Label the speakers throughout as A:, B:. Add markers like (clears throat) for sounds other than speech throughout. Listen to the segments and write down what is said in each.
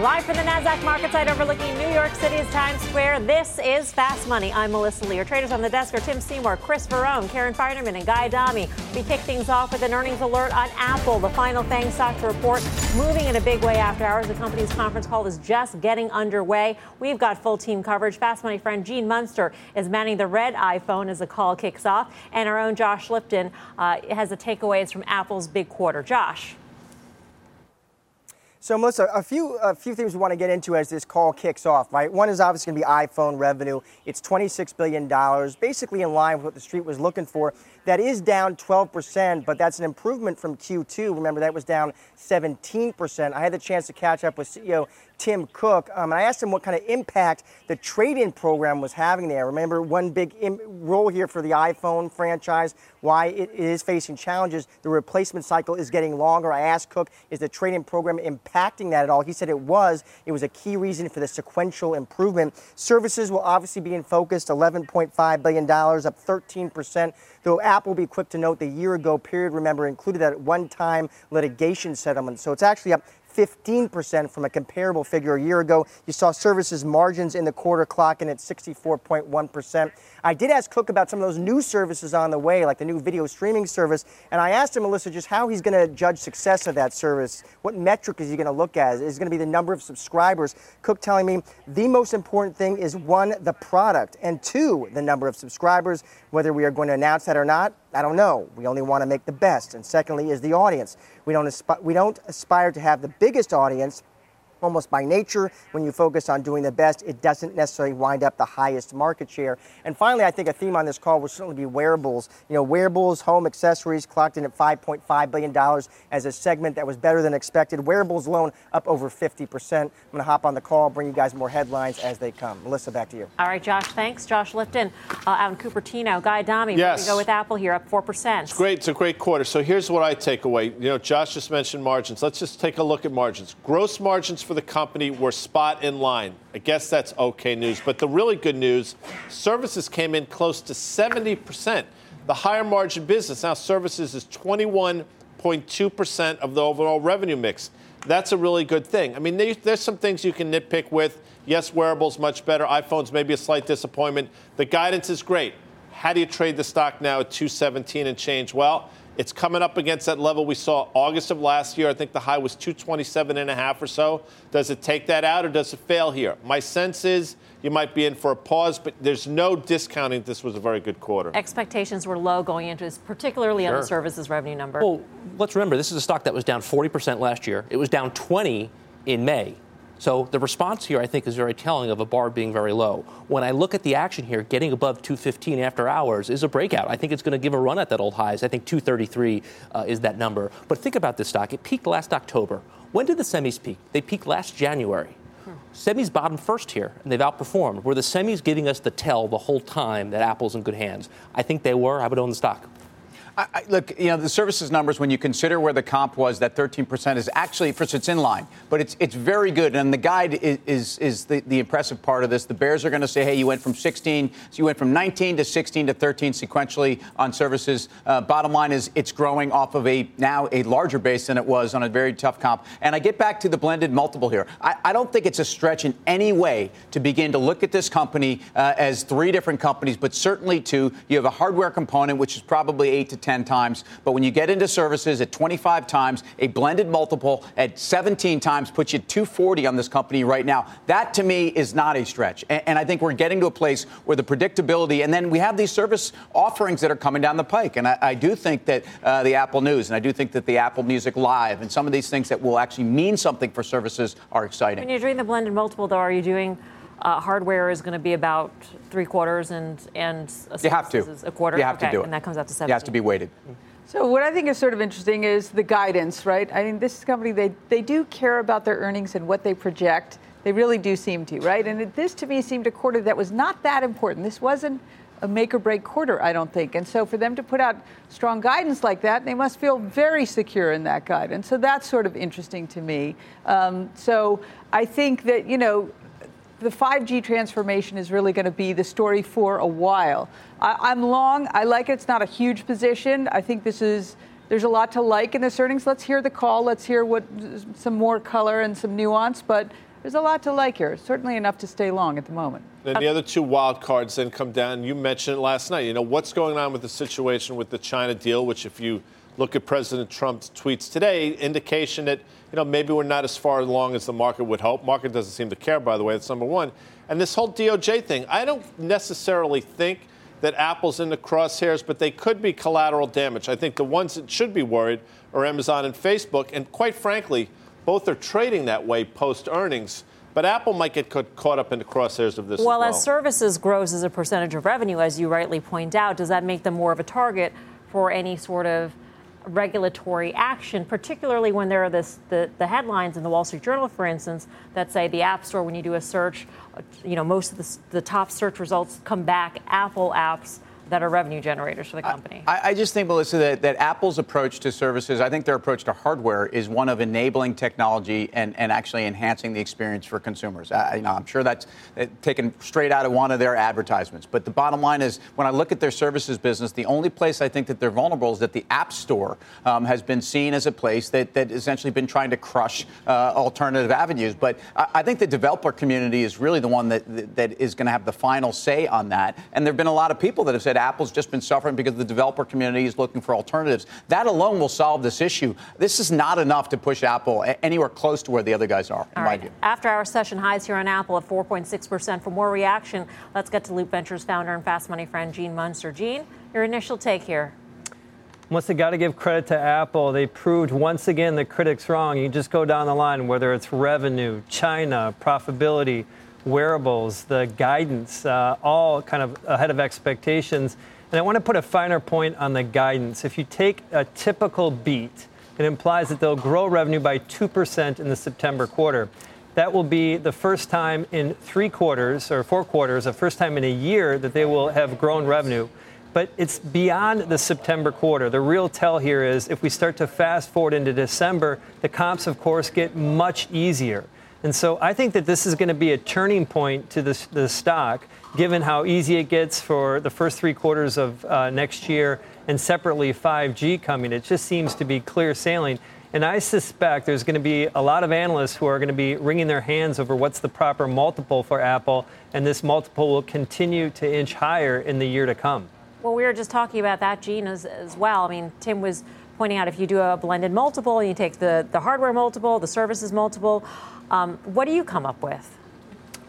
A: Live from the NASDAQ market site overlooking New York City's Times Square, this is Fast Money. I'm Melissa Lee. Our traders on the desk are Tim Seymour, Chris Verrone, Karen Finerman, and Guy Adami. We kick things off with an earnings alert on Apple, the final FANG stock to report, moving in a big way after hours. The company's conference call is just getting underway. We've got full team coverage. Fast Money friend Gene Munster is manning the red iPhone as the call kicks off, and our own Josh Lipton uh, has the takeaways from Apple's big quarter. Josh.
B: So, Melissa, a few a few things we want to get into as this call kicks off, right? One is obviously going to be iPhone revenue. It's $26 billion, basically in line with what the street was looking for. That is down 12%, but that's an improvement from Q2. Remember, that was down 17%. I had the chance to catch up with CEO Tim Cook. Um, and I asked him what kind of impact the trade in program was having there. Remember, one big Im- role here for the iPhone franchise, why it, is facing challenges. The replacement cycle is getting longer. I asked Cook, is the trade in program impacting that at all? He said it was. It was a key reason for the sequential improvement. Services will obviously be in focus, $11.5 billion, up 13%. Though Apple will be quick to note the year ago period, remember, included that one time litigation settlement. So it's actually up 15% from a comparable figure a year ago. You saw services margins in the quarter clock clocking at 64.1%. I did ask Cook about some of those new services on the way, like the new video streaming service, and I asked him, Melissa, just how he's going to judge success of that service. What metric is he going to look at? Is it going to be the number of subscribers? Cook telling me the most important thing is one, the product, and two, the number of subscribers. Whether we are going to announce that or not, I don't know. We only want to make the best. And secondly, is the audience. We don't, aspi- we don't aspire to have the biggest audience, almost by nature, when you focus on doing the best, it doesn't necessarily wind up the highest market share. And finally, I think a theme on this call will certainly be wearables. You know, wearables, home accessories clocked in at $5.5 billion as a segment that was better than expected. Wearables alone up over 50%. I'm going to hop on the call, bring you guys more headlines as they come. Melissa, back to you.
A: All right, Josh, thanks. Josh Lipton uh, out in Cupertino. Guy Adami,
C: Yes.
A: we go with Apple here, up 4%.
C: It's great. It's a great quarter. So here's what I take away. You know, Josh just mentioned margins. Let's just take a look at margins. Gross margins for the company were spot in line. I guess that's okay news. But the really good news, services came in close to 70%. The higher margin business now services is 21.2% of the overall revenue mix. That's a really good thing. I mean, there- there's some things you can nitpick with. Yes, wearables much better. iPhones maybe a slight disappointment. The guidance is great. How do you trade the stock now at 217 and change? Well, it's coming up against that level we saw August of last year. I think the high was 227 and a half or so. Does it take that out or does it fail here? My sense is you might be in for a pause, but there's no discounting this was a very good quarter.
A: Expectations were low going into this, particularly on the services revenue number.
D: Well, let's remember this is a stock that was down 40% last year. It was down 20 in May. So the response here, I think, is very telling of a bar being very low. When I look at the action here, getting above 215 after hours is a breakout. I think it's going to give a run at that old highs. I think 233 uh, is that number. But think about this stock. It peaked last October. When did the semis peak? They peaked last January. Semis bottomed first here, and they've outperformed. Were the semis giving us the tell the whole time that Apple's in good hands? I think they were. I would own the stock.
E: I, look, you know, the services numbers, when you consider where the comp was, that 13% is actually, first, it's in line, but it's it's very good. And the guide is, is, is the, the impressive part of this. The Bears are going to say, hey, you went from 16, so you went from 19 to 16 to 13 sequentially on services. Uh, bottom line is it's growing off of a now a larger base than it was on a very tough comp. And I get back to the blended multiple here. I, I don't think it's a stretch in any way to begin to look at this company uh, as three different companies, but certainly two. You have a hardware component, which is probably eight to 10 times. But when you get into services at 25 times, a blended multiple at 17 times puts you 240 on this company right now. That to me is not a stretch. And, and I think we're getting to a place where the predictability, and then we have these service offerings that are coming down the pike. And I, I do think that uh, the Apple News and I do think that the Apple Music Live and some of these things that will actually mean something for services are exciting.
A: When you're doing the blended multiple, though, are you doing uh, hardware is going to be about three quarters and and
E: You have to.
A: is a quarter?
E: You have to do it.
A: And that comes out to seven.
E: It has to be weighted.
F: So what I think is sort of interesting is the guidance, right? I mean, this company they they do care about their earnings and what they project. They really do seem to, right? And it, this to me seemed a quarter that was not that important. This wasn't a make or break quarter, I don't think. And so for them to put out strong guidance like that, they must feel very secure in that guidance. So that's sort of interesting to me. Um, so I think that, you know, the 5G transformation is really going to be the story for a while. I, am long. I like it. It's not a huge position. I think this is. There's a lot to like in this earnings. Let's hear the call. Let's hear what some more color and some nuance. But there's a lot to like here. Certainly enough to stay long at the moment.
C: And the other two wild cards then come down. You mentioned it last night. You know what's going on with the situation with the China deal, which if you look at President Trump's tweets today, indication that you know maybe we're not as far along as the market would hope. Market doesn't seem to care, by the way. That's number one. And this whole DOJ thing, I don't necessarily think that Apple's in the crosshairs, but they could be collateral damage. I think the ones that should be worried are Amazon and Facebook, and quite frankly, both are trading that way post earnings. But Apple might get caught up in the crosshairs of this.
A: Well,
C: as, well.
A: as services grows as a percentage of revenue, as you rightly point out, does that make them more of a target for any sort of regulatory action, particularly when there are this, the, the headlines in the Wall Street Journal, for instance, that say the App Store, when you do a search, uh, you know, most of the, the top search results come back Apple apps that are revenue generators for the company?
E: I, I just think, Melissa, that, that, Apple's approach to services, I think their approach to hardware is one of enabling technology and, and actually enhancing the experience for consumers. I, you know, I'm sure that's taken straight out of one of their advertisements. But the bottom line is, when I look at their services business, the only place I think that they're vulnerable is that the App Store um, has been seen as a place that, that essentially been trying to crush uh, alternative avenues. But I, I, think the developer community is really the one that, that is going to have the final say on that. And there have been a lot of people that have said, Apple's just been suffering because the developer community is looking for alternatives. That alone will solve this issue. This is not enough to push Apple anywhere close to where the other guys are, in
A: All
E: my view.
A: After our session highs here on Apple at 4.6%. For more reaction, let's get to Loop Ventures founder and Fast Money friend Gene Munster. Gene, your initial take here.
G: Must have got to give credit to Apple. They proved once again the critics wrong. You just go down the line, whether it's revenue, China, profitability, wearables, the guidance, uh, all kind of ahead of expectations. And I want to put a finer point on the guidance. If you take a typical beat, it implies that they'll grow revenue by 2% in the September quarter. That will be the first time in three quarters or four quarters, the first time in a year that they will have grown revenue. But it's beyond the September quarter. The real tell here is if we start to fast forward into December, the comps, of course, get much easier. And so I think that this is going to be a turning point to the, the stock, given how easy it gets for the first three quarters of uh, next year and separately 5G coming. It just seems to be clear sailing. And I suspect there's going to be a lot of analysts who are going to be wringing their hands over what's the proper multiple for Apple, and this multiple will continue to inch higher in the year to come.
A: Well, we were just talking about that, Gene, as, as well. I mean, Tim was pointing out if you do a blended multiple and you take the, the hardware multiple, the services multiple, um, what do you come up with?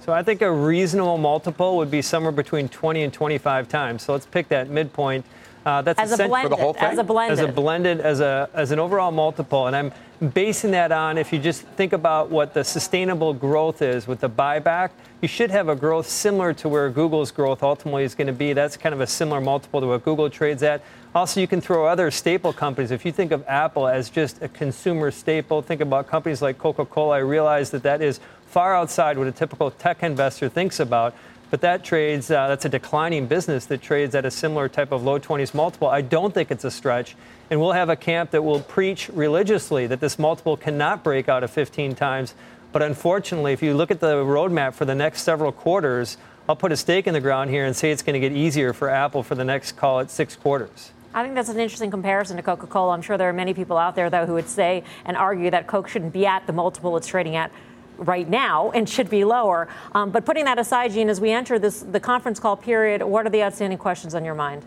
G: So I think a reasonable multiple would be somewhere between 20 and 25 times. So let's pick that midpoint.
A: Uh, that's as a blended, for the whole thing? As a blended.
G: As a blended, as, a, as an overall multiple. And I'm basing that on if you just think about what the sustainable growth is with the buyback, you should have a growth similar to where Google's growth ultimately is going to be. That's kind of a similar multiple to what Google trades at. Also, you can throw other staple companies. If you think of Apple as just a consumer staple, think about companies like Coca Cola. I realize that that is far outside what a typical tech investor thinks about but that trades, uh, that's a declining business that trades at a similar type of low 20s multiple. I don't think it's a stretch. And we'll have a camp that will preach religiously that this multiple cannot break out of 15 times. But unfortunately, if you look at the roadmap for the next several quarters, I'll put a stake in the ground here and say it's going to get easier for Apple for the next, call it, six quarters.
A: I think that's an interesting comparison to Coca Cola. I'm sure there are many people out there, though, who would say and argue that Coke shouldn't be at the multiple it's trading at right now and should be lower. Um, but putting that aside, Gene, as we enter this the conference call period, what are the outstanding questions on your mind?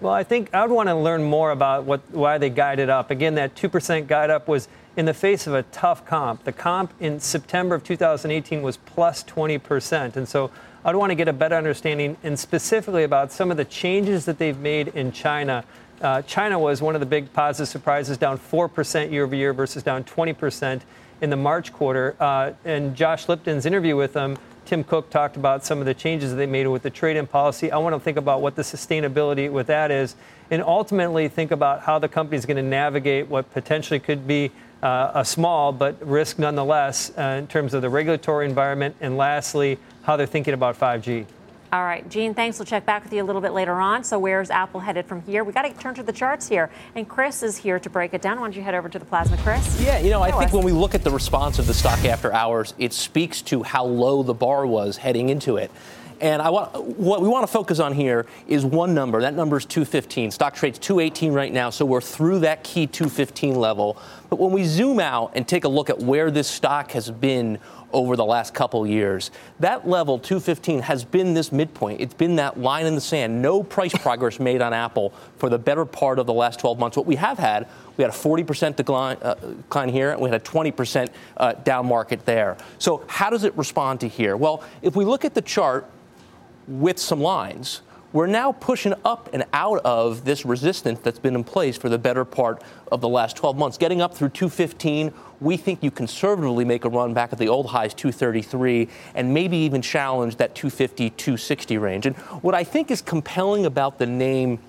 G: Well, I think I would want to learn more about what why they guided up. Again, that 2% guide up was in the face of a tough comp. The comp in September of 2018 was plus 20%. And so I'd want to get a better understanding and specifically about some of the changes that they've made in China. Uh, China was one of the big positive surprises, down 4% year over year versus down 20% in the March quarter. Uh, and Josh Lipton's interview with them Tim Cook talked about some of the changes they made with the trade-in policy. I want to think about what the sustainability with that is, and ultimately think about how the company is going to navigate what potentially could be uh, a small but risk nonetheless uh, in terms of the regulatory environment, and lastly, how they're thinking about 5G.
A: All right, Gene, thanks. We'll check back with you a little bit later on. So, where's Apple headed from here? We got to turn to the charts here, and Chris is here to break it down. Why don't you head over to the plasma, Chris?
D: Yeah, you know, I think when we look at the response of the stock after hours, it speaks to how low the bar was heading into it. And I want what we want to focus on here is one number. That number is 215. Stock trades 218 right now, so we're through that key 215 level. But when we zoom out and take a look at where this stock has been over the last couple years. That level, 215, has been this midpoint. It's been that line in the sand. No price progress made on Apple for the better part of the last 12 months. What we have had, we had a 40% decline, uh, decline here, and we had a 20% uh, down market there. So, how does it respond to here? Well, if we look at the chart with some lines, we're now pushing up and out of this resistance that's been in place for the better part of the last 12 months. Getting up through 215, we think you conservatively make a run back at the old highs 233 and maybe even challenge that 250, 260 range. And what I think is compelling about the name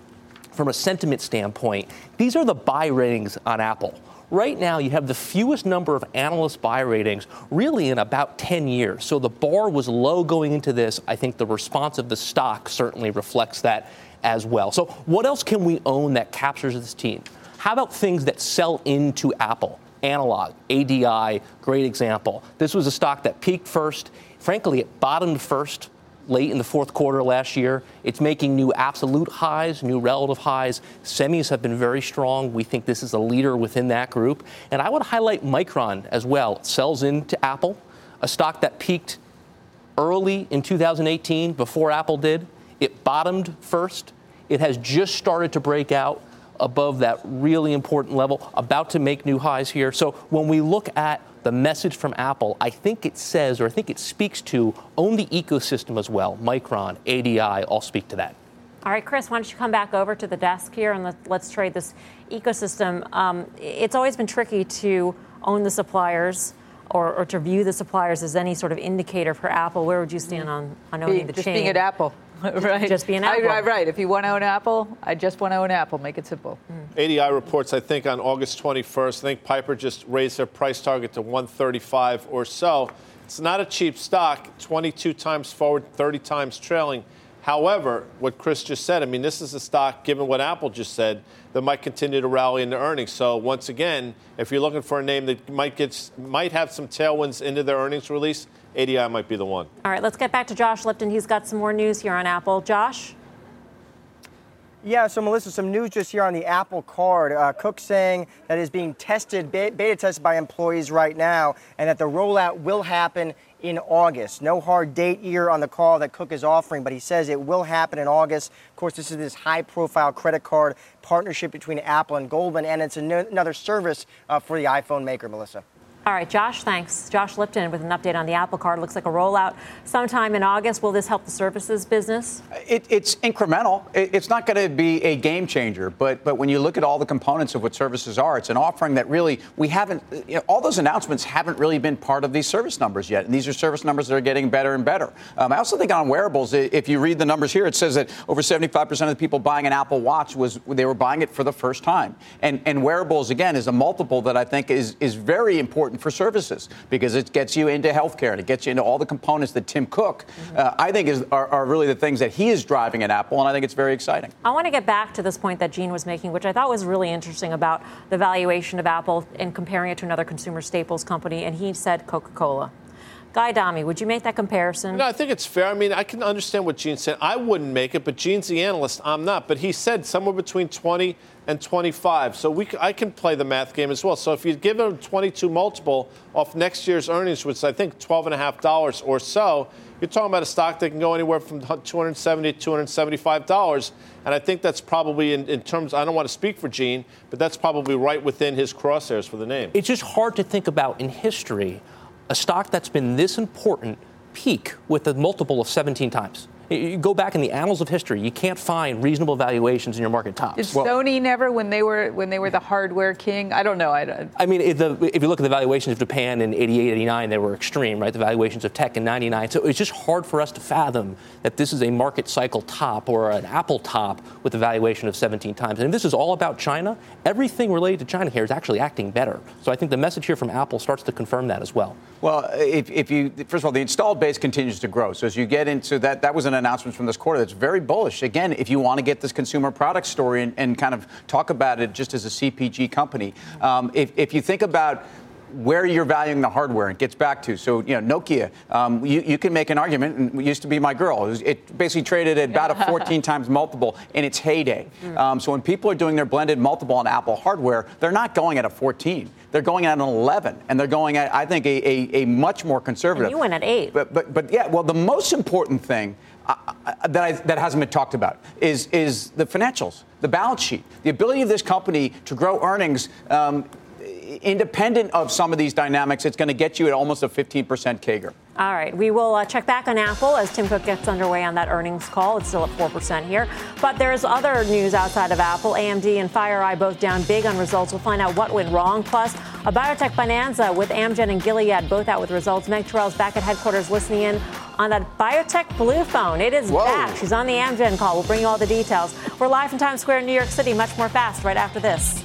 D: from a sentiment standpoint, these are the buy ratings on Apple. Right now, you have the fewest number of analyst buy ratings really in about 10 years. So the bar was low going into this. I think the response of the stock certainly reflects that as well. So, what else can we own that captures this team? How about things that sell into Apple? Analog, ADI, great example. This was a stock that peaked first. Frankly, it bottomed first late in the fourth quarter last year. It's making new absolute highs, new relative highs. Semis have been very strong. We think this is a leader within that group. And I would highlight Micron as well. It sells into Apple, a stock that peaked early in 2018 before Apple did. It bottomed first. It has just started to break out above that really important level, about to make new highs here. So when we look at the message from Apple, I think it says, or I think it speaks to, own the ecosystem as well. Micron, ADI, all speak to that.
A: All right, Chris, why don't you come back over to the desk here and let, us trade this ecosystem. Um, it's always been tricky to own the suppliers. Or, or, to view the suppliers as any sort of indicator for Apple, where would you stand on, on owning Be, the
F: just
A: chain?
F: Just being at Apple. (laughs) right.
A: Just be an Apple.
F: I, I, right. If you want to own Apple, I just want to own Apple. Make it simple.
C: Mm. ADI reports, I think, on August 21st. I think Piper just raised their price target to 135 or so. It's not a cheap stock. 22 times forward, 30 times trailing. However, what Chris just said, I mean, this is a stock, given what Apple just said, that might continue to rally into earnings. So once again, if you're looking for a name that might get might have some tailwinds into their earnings release, ADI might be the one.
A: All right, let's get back to Josh Lipton. He's got some more news here on Apple. Josh.
B: Yeah, so Melissa, some news just here on the Apple Card. Uh, Cook saying that is being tested, beta tested by employees right now, and that the rollout will happen in August. No hard date here on the call that Cook is offering, but he says it will happen in August. Of course, this is this high profile credit card partnership between Apple and Goldman, and it's another service uh, for the iPhone maker, Melissa.
A: All right, Josh, thanks. Josh Lipton with an update on the Apple Card. Looks like a rollout sometime in August. Will this help the services business?
E: It, it's incremental. It, it's not going to be a game changer, but but when you look at all the components of what services are, it's an offering that really we haven't. You know, all those announcements haven't really been part of these service numbers yet, and these are service numbers that are getting better and better. Um, I also think on wearables, if you read the numbers here, it says that over 75% of the people buying an Apple Watch was they were buying it for the first time, and and wearables again is a multiple that I think is is very important important for services because it gets you into healthcare and it gets you into all the components that Tim Cook, mm-hmm. uh, I think, is, are, are, really the things that he is driving at Apple, and I think it's very exciting.
A: I want to get back to this point that Gene was making, which I thought was really interesting about the valuation of Apple and comparing it to another consumer staples company, and he said Coca Cola. Guy Adami, would you make that comparison?
C: No, I think it's fair. I mean, I can understand what Gene said. I wouldn't make it, but Gene's the analyst. I'm not. But he said somewhere between 20 and 25. So we, I can play the math game as well. So if you give them 22 multiple off next year's earnings, which I think $12.5 or so, you're talking about a stock that can go anywhere from 270 to 275 dollars, and I think that's probably in, in, terms. I don't want to speak for Gene, but that's probably right within his crosshairs for the name.
D: It's just hard to think about in history a stock that's been this important peak with a multiple of 17 times. You go back in the annals of history, you can't find reasonable valuations in your market tops.
F: Did well, Sony never when they were when they were the hardware king? I don't know. I, don't.
D: I mean, if, the, if, you look at the valuations of Japan in 88, 89, they were extreme, right? The valuations of tech in 99. So it's just hard for us to fathom that this is a market cycle top or an Apple top with a valuation of 17 times. And this is all about China, everything related to China here is actually acting better. So I think the message here from Apple starts to confirm that as well.
E: Well, if, if you first of all, the installed base continues to grow. So as you get into that, that was an announcement from this quarter that's very bullish. Again, if you want to get this consumer product story and, and kind of talk about it just as a CPG company, um, if, if you think about where you're valuing the hardware it gets back to. So, you know, Nokia, um, you, you, can make an argument, and it used to be my girl. It, was, it basically traded at about a 14 (laughs) times multiple in its heyday. Mm. Um, so when people are doing their blended multiple on Apple hardware, they're not going at a 14. They're going at an 11, and they're going at, I think, a, a, a much more conservative. And
A: you went at 8.
E: But, but, but yeah, well, the most important thing uh, uh, that, I, that hasn't been talked about is, is the financials, the balance sheet, the ability of this company to grow earnings um, independent of some of these dynamics, it's going to get you at almost a 15% CAGR.
A: All right, we will uh, check back on Apple as Tim Cook gets underway on that earnings call. It's still at 4% here. But there's other news outside of Apple. AMD and FireEye both down big on results. We'll find out what went wrong. Plus, a biotech bonanza with Amgen and Gilead both out with results. Meg Terrell's back at headquarters listening in on that biotech blue phone. It is Whoa. back. She's on the Amgen call. We'll bring you all the details. We're live from Times Square in New York City. Much more fast right after this.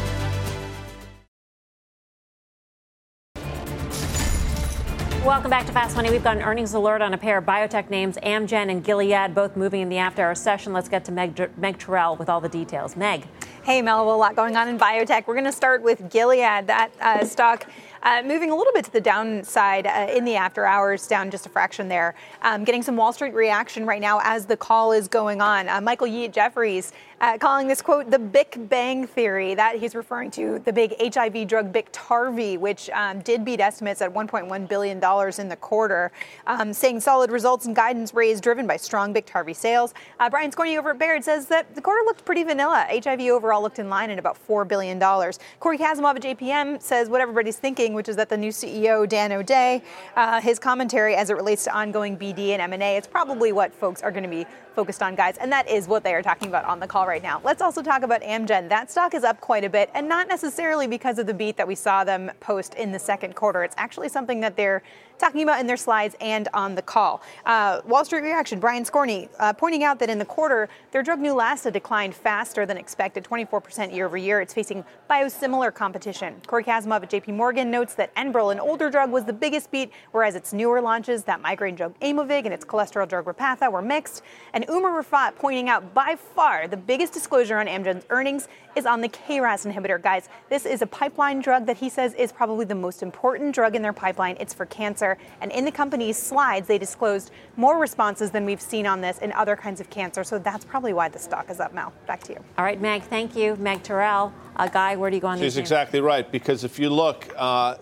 A: Welcome back to Fast Money. We've got an earnings alert on a pair of biotech names, Amgen and Gilead, both moving in the after hour session. Let's get to Meg, Meg Terrell with all the details. Meg.
H: Hey, Mel, a lot going on in biotech. We're going to start with Gilead. That uh, stock uh, moving a little bit to the downside uh, in the after hours, down just a fraction there. Um, getting some Wall Street reaction right now as the call is going on. Uh, Michael Yee at Jefferies uh, calling this quote the Big Bang Theory. That he's referring to the big HIV drug Biktarvy, which um, did beat estimates at 1.1 billion dollars in the quarter, um, saying solid results and guidance raised driven by strong Biktarvy sales. Uh, Brian Skorney over at Baird says that the quarter looked pretty vanilla. HIV overall looked in line at about four billion dollars. Cory Kasimov at JPM says what everybody's thinking, which is that the new CEO Dan O'Day, uh, his commentary as it relates to ongoing BD and M&A, it's probably what folks are going to be focused on, guys. And that is what they are talking about on the call right now. Let's also talk about Amgen. That stock is up quite a bit, and not necessarily because of the beat that we saw them post in the second quarter. It's actually something that they're talking about in their slides and on the call. Uh, Wall Street reaction, Brian Skorney uh, pointing out that in the quarter, their drug Neulasta declined faster than expected, 24% year over year. It's facing biosimilar competition. Cory Kasimov at JP Morgan notes that Enbrel, an older drug, was the biggest beat, whereas its newer launches, that migraine drug Aimovig and its cholesterol drug Repatha, were mixed. And Umer Raffat pointing out by far the biggest disclosure on Amgen's earnings is on the KRAS inhibitor. Guys, this is a pipeline drug that he says is probably the most important drug in their pipeline. It's for cancer. And in the company's slides, they disclosed more responses than we've seen on this in other kinds of cancer. So that's probably why the stock is up, Mel. Back to you.
A: All right, Meg, thank you. Meg Terrell. Uh, Guy, where do you go on this?
C: She's exactly right. Because if you look, uh,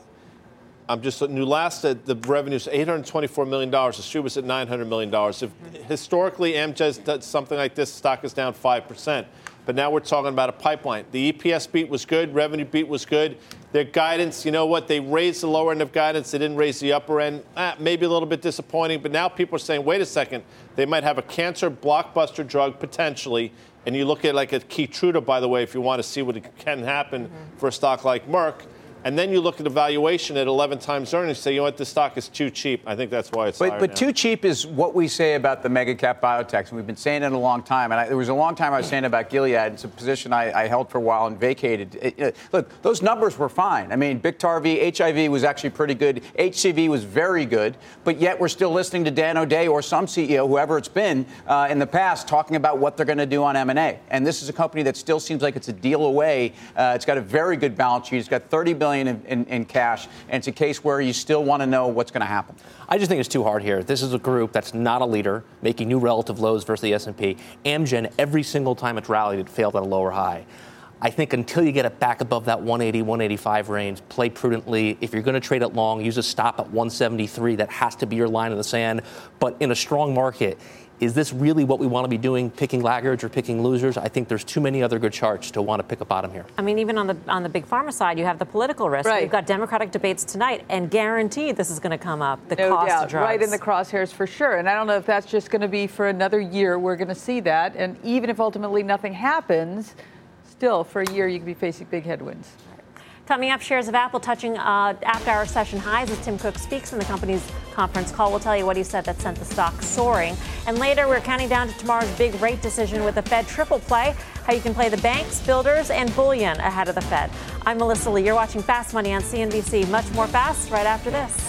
C: I'm just Neulasta, the revenue is 824 million dollars. The street was at 900 million dollars. If historically Amgen's done something like this, stock is down five percent. But now we're talking about a pipeline. The EPS beat was good, revenue beat was good. Their guidance, you know what? They raised the lower end of guidance. They didn't raise the upper end. Ah, maybe a little bit disappointing. But now people are saying, wait a second, they might have a cancer blockbuster drug potentially. And you look at like a Keytruda, by the way, if you want to see what can happen mm-hmm. for a stock like Merck. And then you look at the valuation at 11 times earnings, say, you know what, this stock is too cheap. I think that's why it's
E: But, but too cheap is what we say about the mega cap biotechs. And we've been saying it a long time. And I, there was a long time I was saying about Gilead. It's a position I, I held for a while and vacated. It, it, look, those numbers were fine. I mean, Biktarvy, HIV was actually pretty good. HCV was very good. But yet we're still listening to Dan O'Day or some CEO, whoever it's been uh, in the past, talking about what they're going to do on M&A. And this is a company that still seems like it's a deal away. Uh, it's got a very good balance sheet. It's got 30 billion in, in, in cash, and it's a case where you still want to know what's going to happen.
D: I just think it's too hard here. This is a group that's not a leader, making new relative lows versus the S&P. Amgen, every single time it's rallied, it failed at a lower high. I think until you get it back above that 180, 185 range, play prudently. If you're going to trade it long, use a stop at 173. That has to be your line in the sand. But in a strong market, is this really what we want to be doing, picking laggards or picking losers? I think there's too many other good charts to want to pick a bottom here.
A: I mean, even on the on the big pharma side, you have the political risk.
F: Right.
A: You've got Democratic debates tonight, and guaranteed this is going to come up. The
F: no
A: cost
F: doubt,
A: of drugs.
F: right in the crosshairs for sure. And I don't know if that's just going to be for another year. We're going to see that, and even if ultimately nothing happens, still for a year you could be facing big headwinds.
A: Coming up, shares of Apple touching uh, after hour session highs as Tim Cook speaks in the company's conference call. We'll tell you what he said that sent the stock soaring. And later, we're counting down to tomorrow's big rate decision with the Fed triple play, how you can play the banks, builders, and bullion ahead of the Fed. I'm Melissa Lee. You're watching Fast Money on CNBC. Much more fast right after this.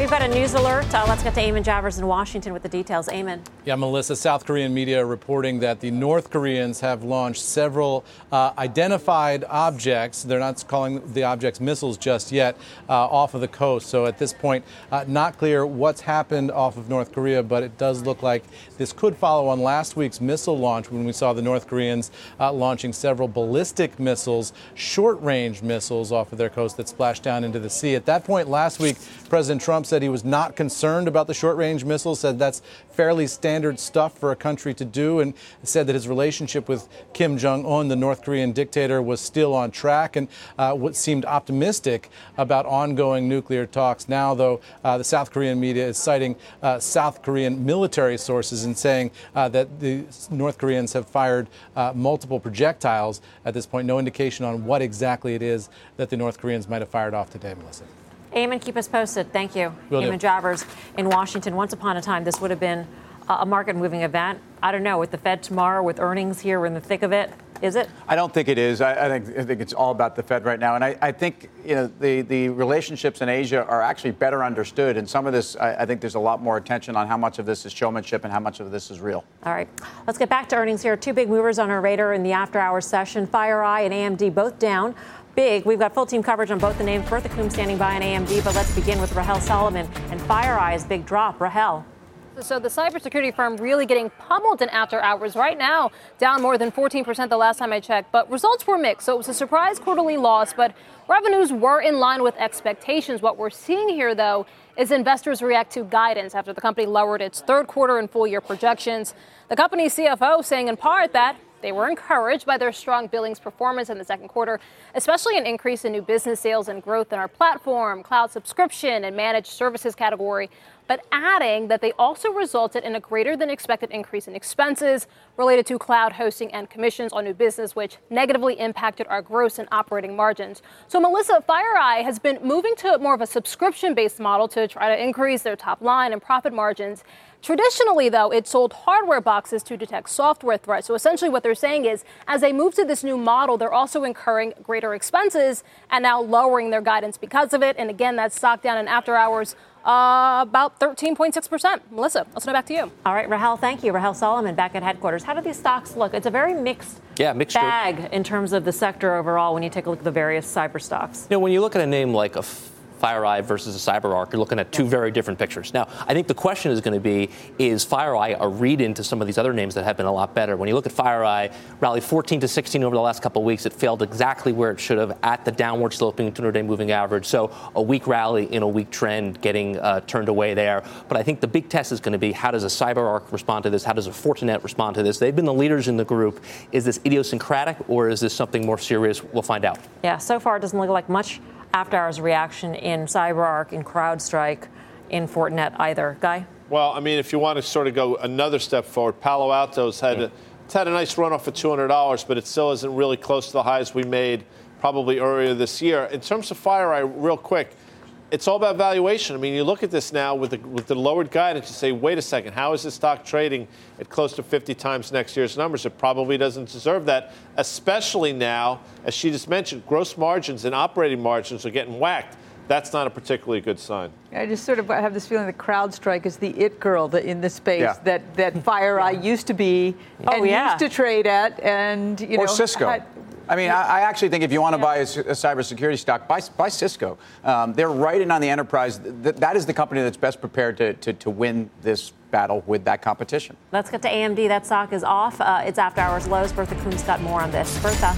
A: We've got a news alert. Uh, let's get to Eamon Javers in Washington with the details. Eamon.
I: Yeah, Melissa, South Korean media reporting that the North Koreans have launched several uh, identified objects. They're not calling the objects missiles just yet uh, off of the coast. So at this point, uh, not clear what's happened off of North Korea, but it does look like this could follow on last week's missile launch when we saw the North Koreans uh, launching several ballistic missiles, short range missiles off of their coast that splashed down into the sea. At that point last week, President Trump said he was not concerned about the short range missiles, said that's fairly standard stuff for a country to do, and said that his relationship with Kim Jong un, the North Korean dictator, was still on track and uh, what seemed optimistic about ongoing nuclear talks. Now, though, uh, the South Korean media is citing uh, South Korean military sources and saying uh, that the North Koreans have fired uh, multiple projectiles at this point. No indication on what exactly it is that the North Koreans might have fired off today, Melissa.
A: Eamon, keep us posted. Thank you.
I: Will do.
A: Eamon Javers in Washington. Once upon a time, this would have been a market moving event. I don't know, with the Fed tomorrow, with earnings here, we're in the thick of it. Is it?
E: I don't think it is. I, I, think, I think it's all about the Fed right now. And I, I think you know the, the relationships in Asia are actually better understood. And some of this, I, I think there's a lot more attention on how much of this is showmanship and how much of this is real.
A: All right. Let's get back to earnings here. Two big movers on our radar in the after hours session FireEye and AMD both down big. We've got full team coverage on both the names. Bertha Coombs standing by on AMD, but let's begin with Rahel Solomon and FireEye's big drop. Rahel.
J: So the cybersecurity firm really getting pummeled in after hours right now, down more than 14% the last time I checked. But results were mixed. So it was a surprise quarterly loss, but revenues were in line with expectations. What we're seeing here, though, is investors react to guidance after the company lowered its third quarter and full year projections. The company's CFO saying in part that they were encouraged by their strong billings performance in the second quarter, especially an increase in new business sales and growth in our platform, cloud subscription, and managed services category. But adding that they also resulted in a greater than expected increase in expenses related to cloud hosting and commissions on new business, which negatively impacted our gross and operating margins. So, Melissa, FireEye has been moving to more of a subscription based model to try to increase their top line and profit margins. Traditionally, though, it sold hardware boxes to detect software threats. So essentially, what they're saying is, as they move to this new model, they're also incurring greater expenses and now lowering their guidance because of it. And again, that stock down in after hours Uh, about 13.6%. Melissa, let's go back to you.
A: All right, Rahel, thank you. Rahel Solomon back at headquarters. How do these stocks look? It's a very mixed
D: yeah, mixed
A: bag in terms of the sector overall when you take a look at the various cyber stocks.
D: You know, when you look at a name like a FireEye versus a CyberArk, you're looking at two very different pictures. Now, I think the question is going to be is FireEye a read into some of these other names that have been a lot better? When you look at FireEye, rallied 14 to 16 over the last couple of weeks, it failed exactly where it should have at the downward sloping 200 day moving average. So a weak rally in a weak trend getting uh, turned away there. But I think the big test is going to be how does a CyberArk respond to this? How does a Fortinet respond to this? They've been the leaders in the group. Is this idiosyncratic or is this something more serious? We'll find out.
A: Yeah, so far it doesn't look like much after hours reaction in CyberArk, in CrowdStrike, in Fortinet either. Guy?
C: Well, I mean, if you want to sort of go another step forward, Palo Alto's had, a, it's had a nice run off of $200, but it still isn't really close to the highs we made probably earlier this year. In terms of FireEye, real quick, it's all about valuation. I mean, you look at this now with the, with the lowered guidance, you say, wait a second, how is this stock trading at close to 50 times next year's numbers? It probably doesn't deserve that, especially now, as she just mentioned, gross margins and operating margins are getting whacked. That's not a particularly good sign.
F: I just sort of have this feeling that CrowdStrike is the it girl in the space yeah. that, that (laughs) FireEye yeah. used to be oh, and yeah. used to trade at, and you
E: or
F: know,
E: Cisco. Had, I mean, I, I, actually think if you want to buy a, a cybersecurity stock, buy, buy Cisco. Um, they're right in on the enterprise. Th- that is the company that's best prepared to, to, to, win this battle with that competition.
A: Let's get to AMD. That stock is off. Uh, it's after hours lows. Bertha Coombs got more on this. Bertha.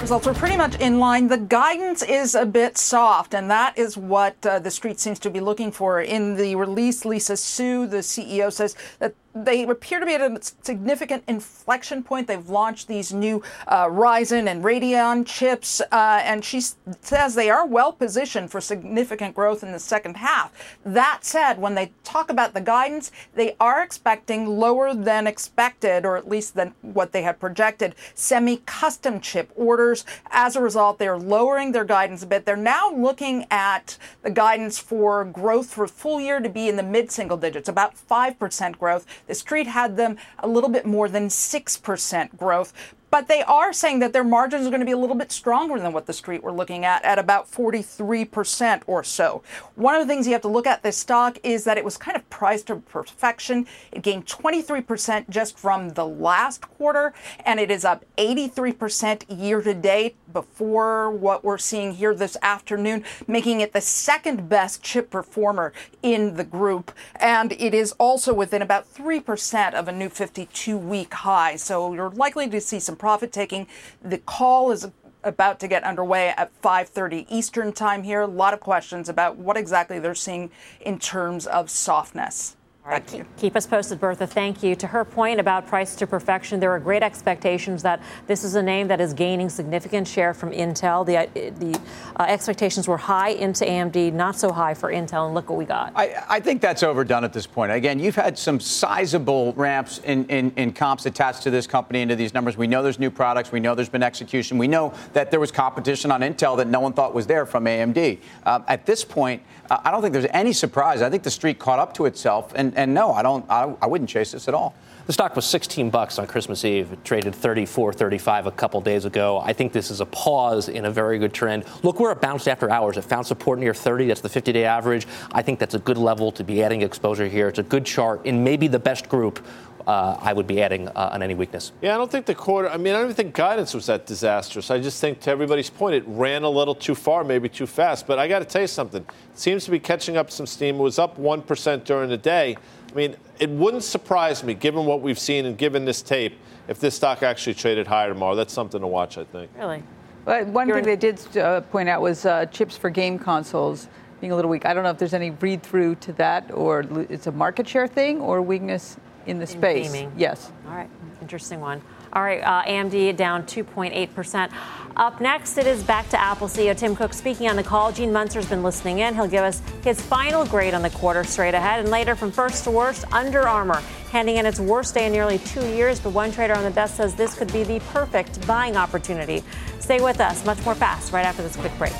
K: Results are pretty much in line. The guidance is a bit soft, and that is what uh, the street seems to be looking for. In the release, Lisa Su, the CEO, says that they appear to be at a significant inflection point. They've launched these new uh, Ryzen and Radeon chips, uh, and she says they are well positioned for significant growth in the second half. That said, when they talk about the guidance, they are expecting lower than expected, or at least than what they had projected, semi custom chip orders. As a result, they're lowering their guidance a bit. They're now looking at the guidance for growth for full year to be in the mid single digits, about 5% growth. The street had them a little bit more than 6% growth. But they are saying that their margins are going to be a little bit stronger than what the street were looking at, at about 43% or so. One of the things you have to look at this stock is that it was kind of priced to perfection. It gained 23% just from the last quarter, and it is up 83% year to date before what we're seeing here this afternoon, making it the second best chip performer in the group. And it is also within about 3% of a new 52 week high. So you're likely to see some profit taking. The call is about to get underway at 5:30 Eastern Time here. A lot of questions about what exactly they're seeing in terms of softness.
A: All right, keep, keep, us posted, Bertha. Thank you. To her point about price to perfection, there are great expectations that this is a name that is gaining significant share from Intel. The, uh, the uh, expectations were high into AMD, not so high for Intel, and look what we got.
E: I, I think that's overdone at this point. Again, you've had some sizable ramps in, in, in comps attached to this company into these numbers. We know there's new products. We know there's been execution. We know that there was competition on Intel that no one thought was there from AMD. Uh, at this point, uh, I don't think there's any surprise. I think the street caught up to itself and and no, I don't. I, I wouldn't chase this at all.
D: The stock was 16 bucks on Christmas Eve. It traded 34, 35 a couple days ago. I think this is a pause in a very good trend. Look where it bounced after hours. It found support near 30. That's the 50-day average. I think that's a good level to be adding exposure here. It's a good chart in maybe the best group uh, I would be adding uh, on any weakness.
C: Yeah, I don't think the quarter, I mean, I don't even think guidance was that disastrous. I just think, to everybody's point, it ran a little too far, maybe too fast. But I got to tell you something. It seems to be catching up some steam. It was up 1% during the day. I mean, it wouldn't surprise me, given what we've seen and given this tape, if this stock actually traded higher tomorrow. That's something to watch, I think.
A: Really?
F: But one You're thing they did uh, point out was uh, chips for game consoles being a little weak. I don't know if there's any read through to that, or it's a market share thing, or weakness in the in space.
A: Gaming.
F: Yes.
A: All right. Interesting one. All right, uh, AMD down 2.8%. Up next, it is back to Apple CEO Tim Cook speaking on the call. Gene Munster's been listening in. He'll give us his final grade on the quarter straight ahead. And later, from first to worst, Under Armour handing in its worst day in nearly two years. But one trader on the desk says this could be the perfect buying opportunity. Stay with us. Much more fast right after this quick break.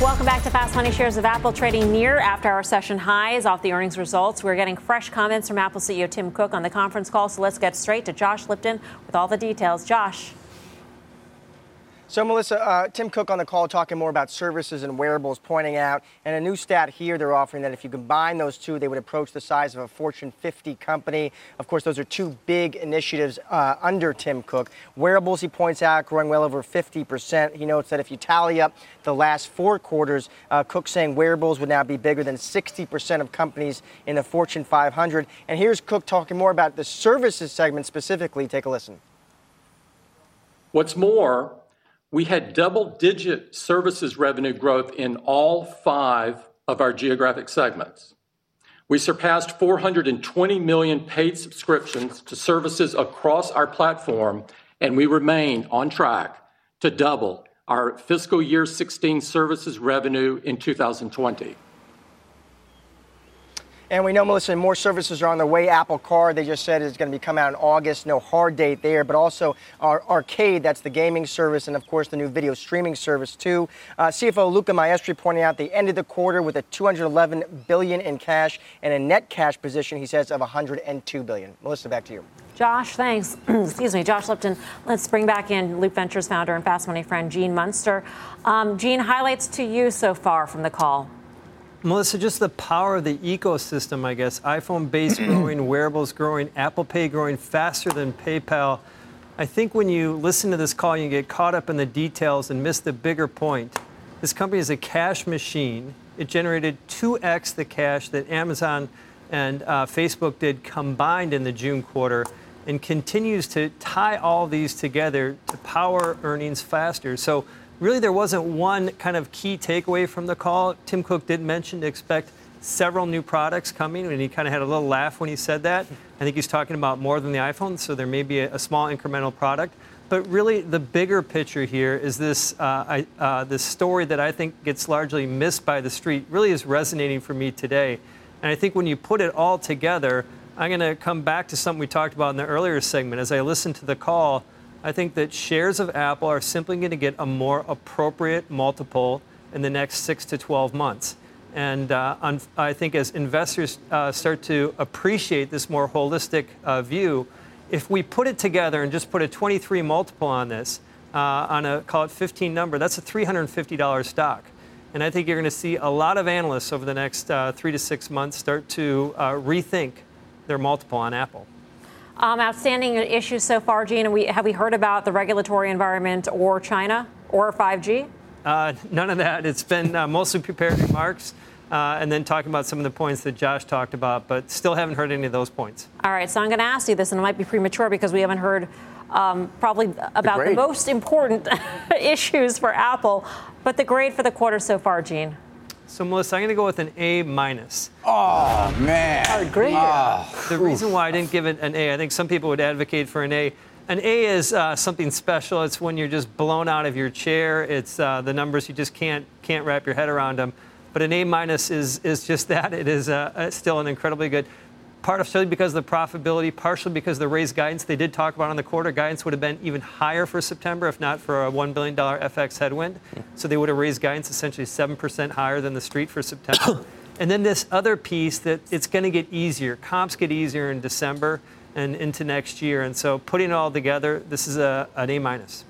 A: Welcome back to Fast Money. Shares of Apple trading near after hour session highs off the earnings results. We're getting fresh comments from Apple CEO Tim Cook on the conference call. So let's get straight to Josh Lipton with all the details. Josh.
B: So, Melissa, uh, Tim Cook on the call talking more about services and wearables, pointing out, and a new stat here they're offering that if you combine those two, they would approach the size of a Fortune 50 company. Of course, those are two big initiatives uh, under Tim Cook. Wearables, he points out, growing well over 50%. He notes that if you tally up the last four quarters, uh, Cook saying wearables would now be bigger than 60% of companies in the Fortune 500. And here's Cook talking more about the services segment specifically. Take a listen.
L: What's more, we had double-digit services revenue growth in all five of our geographic segments. We surpassed 420 million paid subscriptions to services across our platform, and we remain on track to double our fiscal year 16 services revenue in 2020.
B: And we know, Melissa, more services are on the way. Apple Card, they just said, is going to be coming out in August. No hard date there, but also our Arcade, that's the gaming service, and of course the new video streaming service too. Uh, CFO Luca Maestri pointing out they ended the quarter with a 211 billion in cash and a net cash position, he says, of 102 billion. Melissa, back to you.
A: Josh, thanks. (clears throat) Excuse me, Josh Lipton. Let's bring back in Loop Ventures founder and Fast Money friend Gene Munster. Um, Gene, highlights to you so far from the call.
G: Melissa, just the power of the ecosystem, I guess. iPhone base (clears throat) growing, wearables growing, Apple Pay growing faster than PayPal. I think when you listen to this call, you get caught up in the details and miss the bigger point. This company is a cash machine. It generated 2x the cash that Amazon and uh, Facebook did combined in the June quarter and continues to tie all these together to power earnings faster. So really there wasn't one kind of key takeaway from the call. Tim Cook did mention to expect several new products coming, and he kind of had a little laugh when he said that. I think he's talking about more than the iPhone, so there may be a, a small incremental product. But really, the bigger picture here is this uh, I, uh, this story that I think gets largely missed by the street. Really is resonating for me today, and I think when you put it all together, I'm going to come back to something we talked about in the earlier segment. As I listened to the call, I think that shares of Apple are simply going to get a more appropriate multiple in the next six to 12 months. And uh, on, I think as investors uh, start to appreciate this more holistic uh, view, if we put it together and just put a 23 multiple on this, uh, on a call it 15 number, that's a $350 stock. And I think you're going to see a lot of analysts over the next uh, three to six months start to uh, rethink their multiple on Apple.
A: Um, outstanding issues so far, Gene. We, have we heard about the regulatory environment or China or 5G?
G: Uh, none of that. It's been uh, mostly prepared remarks. Uh, and then talking about some of the points that Josh talked about, but still haven't heard any of those points.
A: All right, so I'm going to ask you this, and it might be premature because we haven't heard um, probably about the, the most important (laughs) issues for Apple, but the grade for the quarter so far, Gene.
G: So, Melissa, I'm going to go with an A minus.
E: Oh, man.
A: Hard grade.
G: Oh, the reason why I didn't give it an A, I think some people would advocate for an A. An A is uh, something special. It's when you're just blown out of your chair. It's uh, the numbers you just can't can't wrap your head around them. But an A minus is is just (laughs) that. It is uh, still an incredibly good partially because of the profitability, partially because of the raised guidance they did talk about on the quarter. Guidance would have been even higher for September if not for a $1 billion FX headwind. So they would have raised guidance essentially 7% higher than the street for September. (coughs) and then this other piece that it's going to get easier. Comps get easier in December and into next year. And so putting it all together, this is a, an A minus.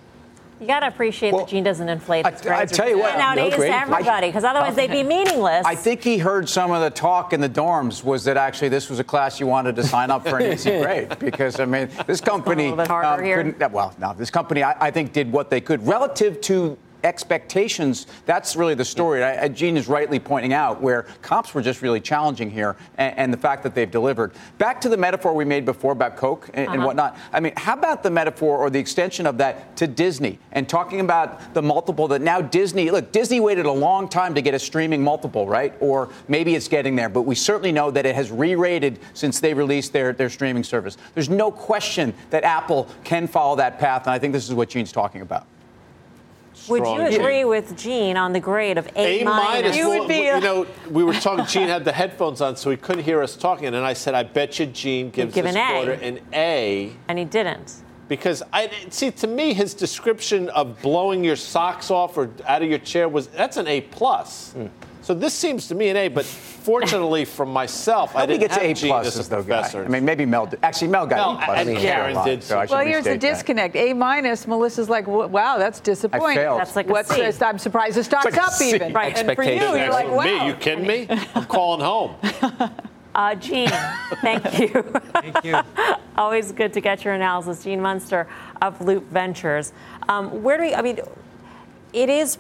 A: You got to appreciate well, that Gene doesn't inflate his
E: I, I tell you what,
A: nowadays no, to everybody, because otherwise they'd be meaningless.
E: I think he heard some of the talk in the dorms was that actually this was a class you wanted to sign up for an easy (laughs) grade because I mean this company
A: um, couldn't.
E: Well, no, this company I, I think did what they could relative to expectations, that's really the story. I, Gene is rightly pointing out where comps were just really challenging here and, and, the fact that they've delivered. Back to the metaphor we made before about Coke and, uh-huh. and, whatnot. I mean, how about the metaphor or the extension of that to Disney and talking about the multiple that now Disney, look, Disney waited a long time to get a streaming multiple, right? Or maybe it's getting there, but we certainly know that it has re rated since they released their, their streaming service. There's no question that Apple can follow that path, and I think this is what Gene's talking about.
A: Would you agree yeah. with Gene on the grade of A,
C: a
A: minus?
C: You would be. you know, we were talking. Gene had the headphones on, so he couldn't hear us talking. And I said, "I bet you Gene gives
A: give
C: this
A: an
C: quarter an A."
A: And he didn't.
C: Because I see, to me, his description of blowing your socks off or out of your chair was that's an A plus. Mm. So this seems to me an A, but fortunately (laughs) for myself, I
E: Nobody
C: didn't
E: gets
C: have
E: A
C: Gene as
E: pluses
C: a
E: though, guy. I mean, maybe Mel. Did. Actually, Mel got
C: Mel
E: A plus.
C: and
E: He
C: Karen
E: had
C: did
E: so I should
F: Well, here's the
E: restate that.
F: disconnect. A minus. Melissa's like, "Wh- wow, that's disappointing.
E: failed.
A: That's like a
F: What's
A: C.
F: this? I'm surprised the stock's
E: like
F: up
E: C.
F: even.
A: Right.
F: And for you, you're like,
C: For
F: wow.
C: me, you kidding me? I'm calling home. (laughs)
A: Uh, Gene, thank you.
G: Thank you. (laughs)
A: Always good to get your analysis. Gene Munster of Loop Ventures. Um, where do we, I mean, it is,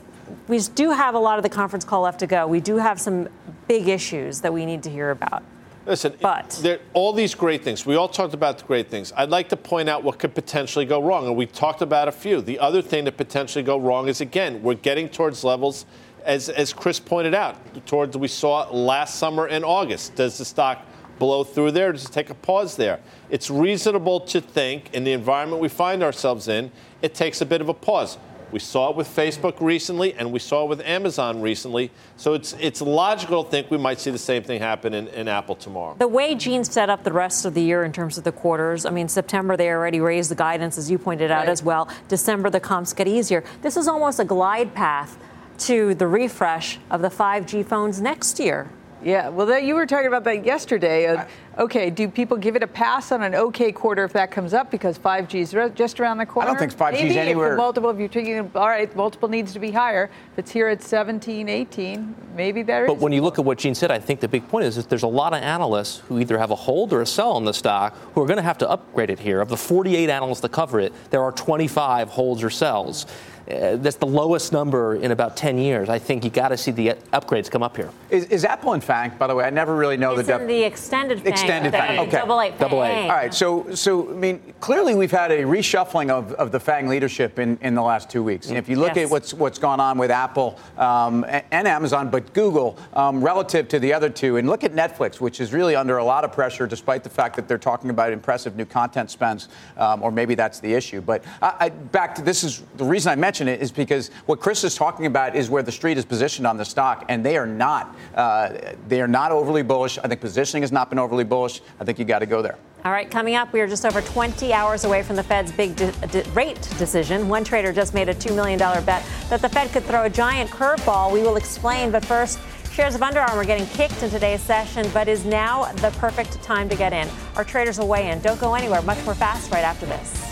A: we do have a lot of the conference call left to go. We do have some big issues that we need to hear about.
C: Listen,
A: But-
C: there, all these great things. We all talked about the great things. I'd like to point out what could potentially go wrong, and we talked about a few. The other thing that potentially go wrong is again, we're getting towards levels, as as Chris pointed out, towards we saw last summer in August. Does the stock blow through there? Does it take a pause there? It's reasonable to think, in the environment we find ourselves in, it takes a bit of a pause. We saw it with Facebook recently, and we saw it with Amazon recently. So it's it's logical to think we might see the same thing happen in, in Apple tomorrow.
A: The way Gene set up the rest of the year in terms of the quarters, I mean, September they already raised the guidance, as you pointed out
F: Right.
A: as well. December the comps get easier. This is almost a glide path to the refresh of the 5G phones next year.
F: Yeah, well, that, you were talking about that yesterday. Uh, okay, do people give it a pass on an okay quarter if that comes up because 5G is re- just around the corner?
E: I don't think 5G is
F: Maybe if
E: anywhere-
F: multiple, if you're thinking, all right, multiple needs to be higher. If it's here at 17, 18, maybe there is.
D: But when you look at what Gene said, I think the big point is that there's a lot of analysts who either have a hold or a sell on the stock who are going to have to upgrade it here. Of the 48 analysts that cover it, there are 25 holds or sells. Uh, that's the lowest number in about 10 years. I think you got to see the upgrades come up here.
E: Is, is Apple in FANG, by the way? I never really know
A: It's
E: the
A: in
E: def-
A: the extended FANG.
E: Extended
A: the
E: FANG, okay.
A: Double A.
D: Double A.
E: All right, so so I mean, clearly we've had a reshuffling of, of the FANG leadership in, in the last two weeks. And if you look
A: Yes.
E: at what's what's gone on with Apple um, and Amazon, but Google um, relative to the other two, and look at Netflix, which is really under a lot of pressure, despite the fact that they're talking about impressive new content spends, um, or maybe that's the issue. But I, I, back to this is the reason I mention it is because what Chris is talking about is where the street is positioned on the stock, and they are not uh, they are not overly bullish. I think positioning has not been overly bullish. I think you got to go there.
A: All right, coming up, we are just over 20 hours away from the Fed's big de- de- rate decision. One trader just made a $2 million bet that the Fed could throw a giant curveball. We will explain, but first, shares of Under Armour getting kicked in today's session, but is now the perfect time to get in. Our traders will weigh in. Don't go anywhere. Much more fast right after this.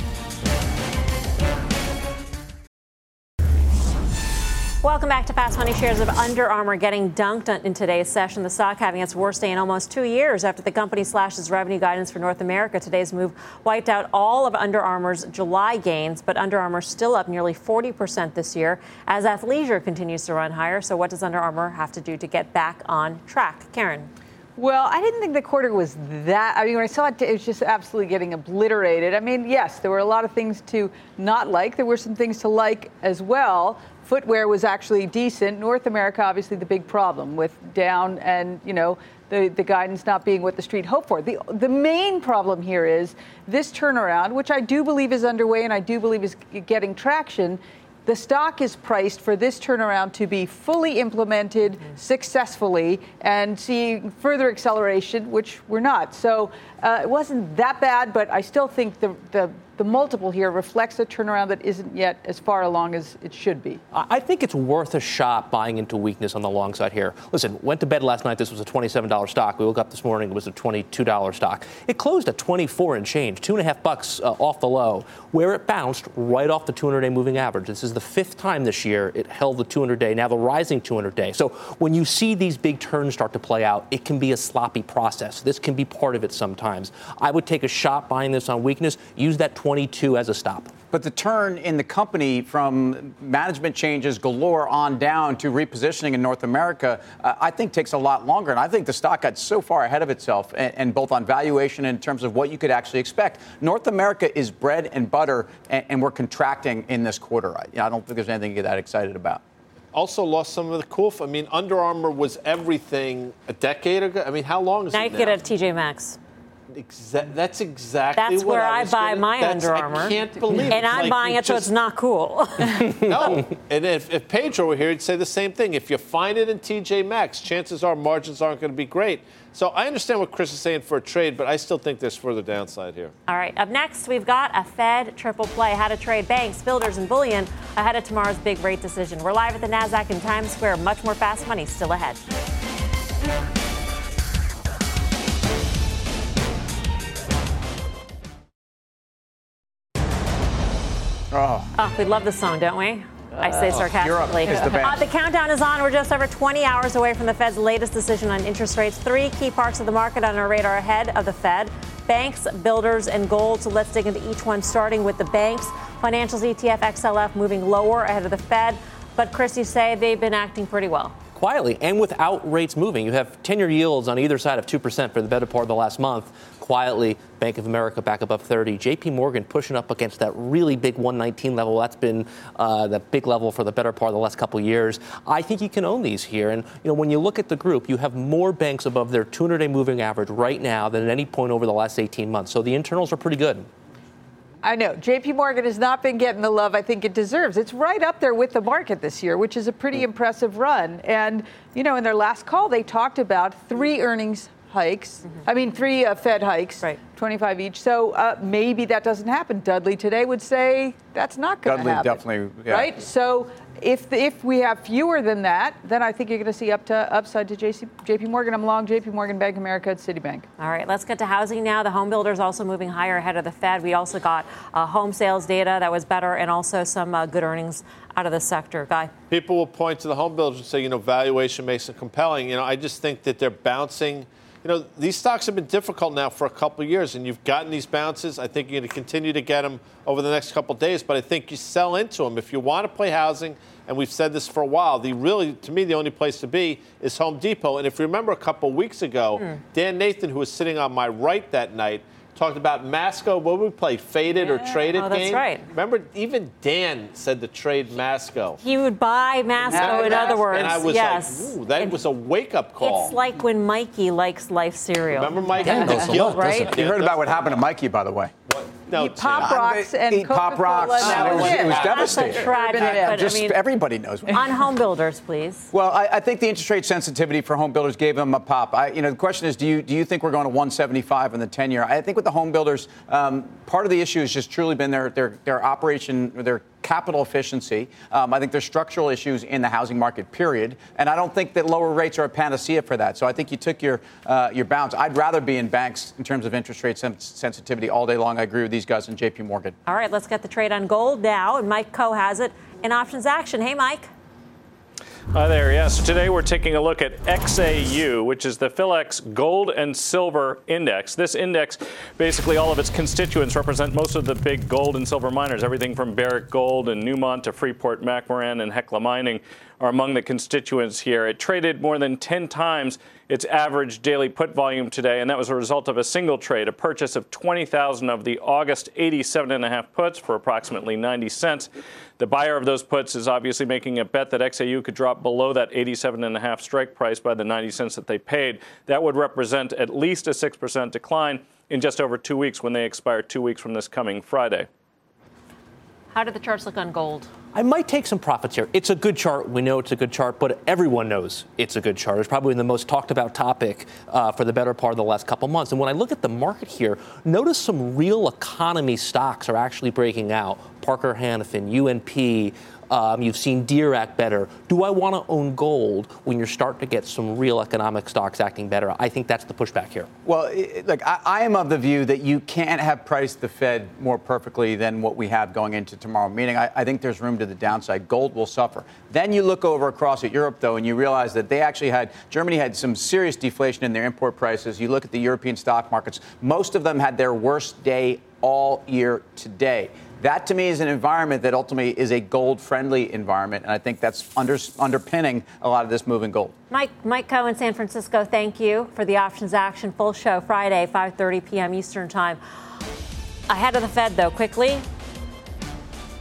A: Welcome back to Fast Money. Shares of Under Armour getting dunked in today's session. The stock having its worst day in almost two years after the company slashed its revenue guidance for North America. Today's move wiped out all of Under Armour's July gains, but Under Armour still up nearly 40% this year as athleisure continues to run higher. So, what does Under Armour have to do to get back on track? Karen.
F: Well, I didn't think the quarter was that. I mean, when I saw it, it was just absolutely getting obliterated. I mean, yes, there were a lot of things to not like. There were some things to like as well. Footwear was actually decent. North America, obviously, the big problem with down and, you know, the, the guidance not being what the street hoped for. The, the main problem here is this turnaround, which I do believe is underway and I do believe is getting traction. The stock is priced for this turnaround to be fully implemented successfully and seeing further acceleration, which we're not. So uh, it wasn't that bad, but I still think the, the, the multiple here reflects a turnaround that isn't yet as far along as it should be.
D: I think it's worth a shot buying into weakness on the long side here. Listen, went to bed last night. This was a $27 stock. We woke up this morning. It was a $22 stock. It closed at 24 and change, two and a half bucks uh, off the low, where it bounced right off the 200-day moving average. This is the fifth time this year it held the 200-day, now the rising 200-day. So when you see these big turns start to play out, it can be a sloppy process. This can be part of it sometimes. I would take a shot buying this on weakness. Use that 22 as a stop.
E: But the turn in the company from management changes galore on down to repositioning in North America, uh, I think takes a lot longer. And I think the stock got so far ahead of itself, and, and both on valuation and in terms of what you could actually expect. North America is bread and butter, and, and we're contracting in this quarter. I, I don't think there's anything to get that excited about.
C: Also lost some of the cool. I mean, Under Armour was everything a decade ago. I mean, how long is
A: Now you
C: it
A: can get it at TJ Maxx.
C: Exa- that's exactly
A: That's
C: what
A: where
C: I,
A: I, buy
C: gonna-
A: my
C: that's-
A: Under Armour.
C: I can't believe it. And.
A: I'm
C: Like,
A: buying it so it's not cool. (laughs) (laughs)
C: no. And if, if Pedro were here, he'd say the same thing. If you find it in TJ Maxx, chances are margins aren't going to be great. So I understand what Chris is saying for a trade, but I still think there's further downside here.
A: All right, up next, we've got a Fed triple play how to trade banks, builders, and bullion ahead of tomorrow's big rate decision. We're live at the NASDAQ in Times Square. Much more fast money still ahead.
E: Oh.
A: Oh, we love the song, don't we? I say
E: Uh,
A: sarcastically.
E: Europe is the best.
A: Uh, the countdown is on. We're just over 20 hours away from the Fed's latest decision on interest rates. Three key parts of the market on our radar ahead of the Fed banks, builders, and gold. So let's dig into each one, starting with the banks. Financials ETF XLF moving lower ahead of the Fed. But, Chris, you say they've been acting pretty well.
D: quietly and without rates moving. You have 10 year yields on either side of 2% for the better part of the last month. Quietly, Bank of America back above 30. JP Morgan pushing up against that really big 119 level. That's been uh, the big level for the better part of the last couple years. I think you can own these here. And you know, when you look at the group, you have more banks above their 200 day moving average right now than at any point over the last 18 months. So the internals are pretty good.
F: I know. JP Morgan has not been getting the love I think it deserves. It's right up there with the market this year, which is a pretty impressive run. And, you know, in their last call, they talked about three earnings hikes. I mean, three uh, Fed hikes, right. 25 each. So uh, maybe that doesn't happen. Dudley today would say that's not going to happen.
E: Dudley
F: happen.
E: definitely, yeah.
F: Right? So if, the, if we have fewer than that, then I think you're going to see up to upside to JC, JP Morgan. I'm long JP Morgan, Bank of America, Citibank.
A: All right, let's get to housing now. The home builders also moving higher ahead of the Fed. We also got uh, home sales data that was better and also some uh, good earnings out of the sector. Guy?
C: People will point to the home builders and say, you know, valuation makes it compelling. You know, I just think that they're bouncing. You know, these stocks have been difficult now for a couple of years, and you've gotten these bounces. I think you're going to continue to get them over the next couple of days, but I think you sell into them. If you want to play housing, and we've said this for a while, the really, to me, the only place to be is Home Depot. And if you remember a couple of weeks ago,
A: Hmm.
C: Dan Nathan, who was sitting on my right that night, talked about Masco. What would we play? Faded or traded
A: Oh, that's
C: game?
A: right.
C: Remember, even Dan said to trade Masco.
A: He would buy Masco, in other words.
C: And I was
A: yes.
C: like, ooh, that was a wake up call.
A: It's like when Mikey likes life cereal.
C: Remember Mikey?
E: Dan knows a lot,
A: right?
E: You heard about what happened to Mikey, by the way.
C: No,
F: Eat Pop
E: Tim.
F: Rocks and
E: Eat Pop
F: Coca-Cola,
E: Rocks.
F: and that
E: it
F: was
E: was,
F: it.
E: it was
A: That's a
E: devastating.
A: tragic, but I
E: Just
A: mean-
E: everybody knows.
A: On home builders, please.
E: Well, I, I think the interest rate sensitivity for home builders gave them a pop. I, you know, the question is, do you do you think we're going to 175 in the 10 year? I think with the home builders, um, part of the issue has just truly been their their their operation, their capital efficiency. Um, I think there's structural issues in the housing market, period. And I don't think that lower rates are a panacea for that. So I think you took your uh, your bounce. I'd rather be in banks in terms of interest rate sen- sensitivity all day long. I agree with these guys in J.P. Morgan.
A: All right, let's get the trade on gold now. And Mike Coe has it in options action. Hey, Mike.
M: Hi there. Yes, today we're taking a look at XAU, which is the Philex Gold and Silver Index. This index, basically all of its constituents represent most of the big gold and silver miners. Everything from Barrick Gold and Newmont to Freeport McMoran and Hecla Mining are among the constituents here. It traded more than 10 times its average daily put volume today, and that was a result of a single trade, a purchase of 20,000 of the August 87.5 puts for approximately 90 cents. The buyer of those puts is obviously making a bet that XAU could drop below that 87.5 strike price by the 90 cents that they paid. That would represent at least a 6% decline in just over two weeks when they expire two weeks from this coming Friday.
A: How do the charts look on gold?
D: I might take some profits here. It's a good chart. We know it's a good chart, but everyone knows it's a good chart. It's probably the most talked about topic uh, for the better part of the last couple months. And when I look at the market here, notice some real economy stocks are actually breaking out. Parker Hannifin, UNP. Um, you've seen Deere act better. Do I want to own gold when you're starting to get some real economic stocks acting better? I think that's the pushback here.
E: Well, it, I, I am of the view that you can't have priced the Fed more perfectly than what we have going into tomorrow. Meaning, I, I think there's room to the downside. Gold will suffer. Then you look over across at Europe, though, and you realize that they actually had Germany had some serious deflation in their import prices. You look at the European stock markets; most of them had their worst day all year today. That to me is an environment that ultimately is a gold friendly environment. And I think that's under, underpinning a lot of this move in gold.
A: Mike, Mike Coe in San Francisco, thank you for the options action full show Friday, 5:30 p.m. Eastern Time. Ahead of the Fed, though, quickly,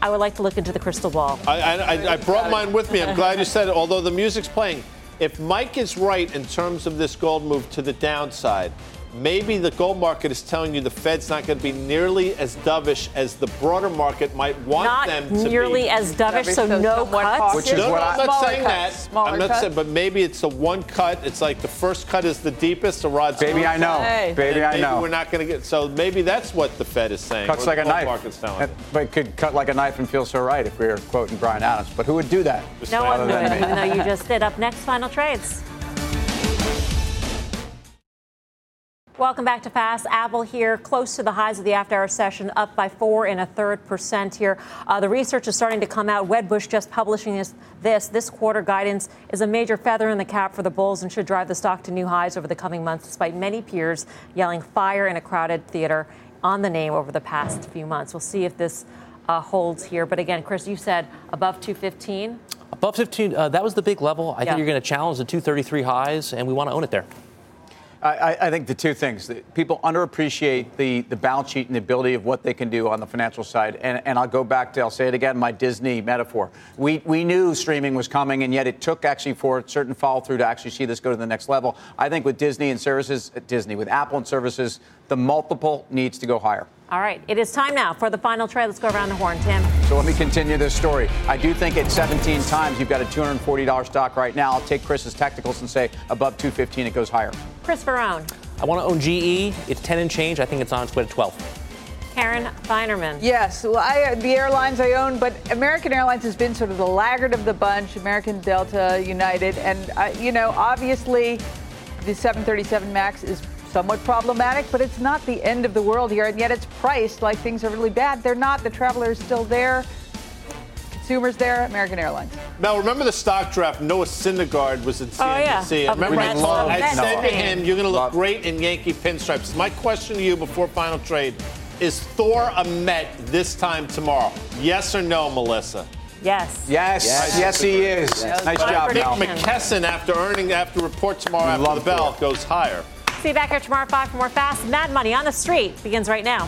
A: I would like to look into the crystal ball.
C: I, I, I brought mine with me. I'm glad you said it, although the music's playing. If Mike is right in terms of this gold move to the downside, maybe the gold market is telling you the Fed's not going to be nearly as dovish as the broader market might want
A: Not
C: them to be.
A: Not nearly as dovish, so
F: so
A: no
F: somewhat
A: cuts.
C: Which is no, no, I'm not saying
F: cuts,
C: that.
F: smaller
C: I'm not
F: cuts.
C: saying, but maybe it's the one cut. It's like the first cut is the deepest. The rod's
E: Baby, I know. Hey. Baby, I know.
C: We're not going to get. So maybe that's what the Fed is saying.
E: Cuts like a knife.
C: Market's telling.
E: But it could cut like a knife and feel so right if we were quoting Bryan Adams. But who would do that?
A: No one
E: Other
A: would,
E: than
A: even though you just did. Up next, final trades. Welcome back to Fast. Apple here, close to the highs of the after-hour session, up by four and a third percent here. Uh, the research is starting to come out. Wedbush just publishing this, this. This quarter guidance is a major feather in the cap for the bulls and should drive the stock to new highs over the coming months, despite many peers yelling fire in a crowded theater on the name over the past few months. We'll see if this uh, holds here. But again, Chris, you said above 215.
D: Above 15, uh, that was the big level. I
A: Yeah.
D: think you're going to challenge the 233 highs, and we want to own it there.
E: I, I- think the two things that people underappreciate the, the balance sheet and the ability of what they can do on the financial side. And, and I'll go back to, I'll say it again, my Disney metaphor. We, we knew streaming was coming, and yet it took actually for a certain follow through to actually see this go to the next level. I think with Disney and services, uh, Disney, with Apple and services, the multiple needs to go higher.
A: All right, it is time now for the final trade. Let's go around the horn, Tim.
E: So let me continue this story. I do think at 17 times you've got a $240 stock right now. I'll take Chris's technicals and say above 215 it goes higher.
A: Chris Verrone,
D: I want to own GE. It's 10 and change. I think it's on its way to 12.
A: Karen Finerman.
F: Yes, well, I, the airlines I own, but American Airlines has been sort of the laggard of the bunch. American, Delta, United, and uh, you know, obviously, the 737 Max is somewhat problematic, but it's not the end of the world here, and yet it's priced like things are really bad. They're not. The traveler is still there. Consumers there. American Airlines.
C: Mel, remember the stock draft? Noah Syndergaard was in
F: Oh, yeah.
C: CNBC. Remember I,
F: Mets.
C: I said to him, "You're going to look
E: Love.
C: great in Yankee pinstripes." My question to you before final trade is: Thor a Met this time tomorrow? Yes or no, Melissa? Yes.
A: Yes,
E: yes, yes he is. Nice job,
C: Nick
E: Mel.
C: McKesson, after earning after report tomorrow after
E: Love
C: the bell, goes higher.
A: See you back here tomorrow at 5 for more Fast Mad Money on the Street. Begins right now.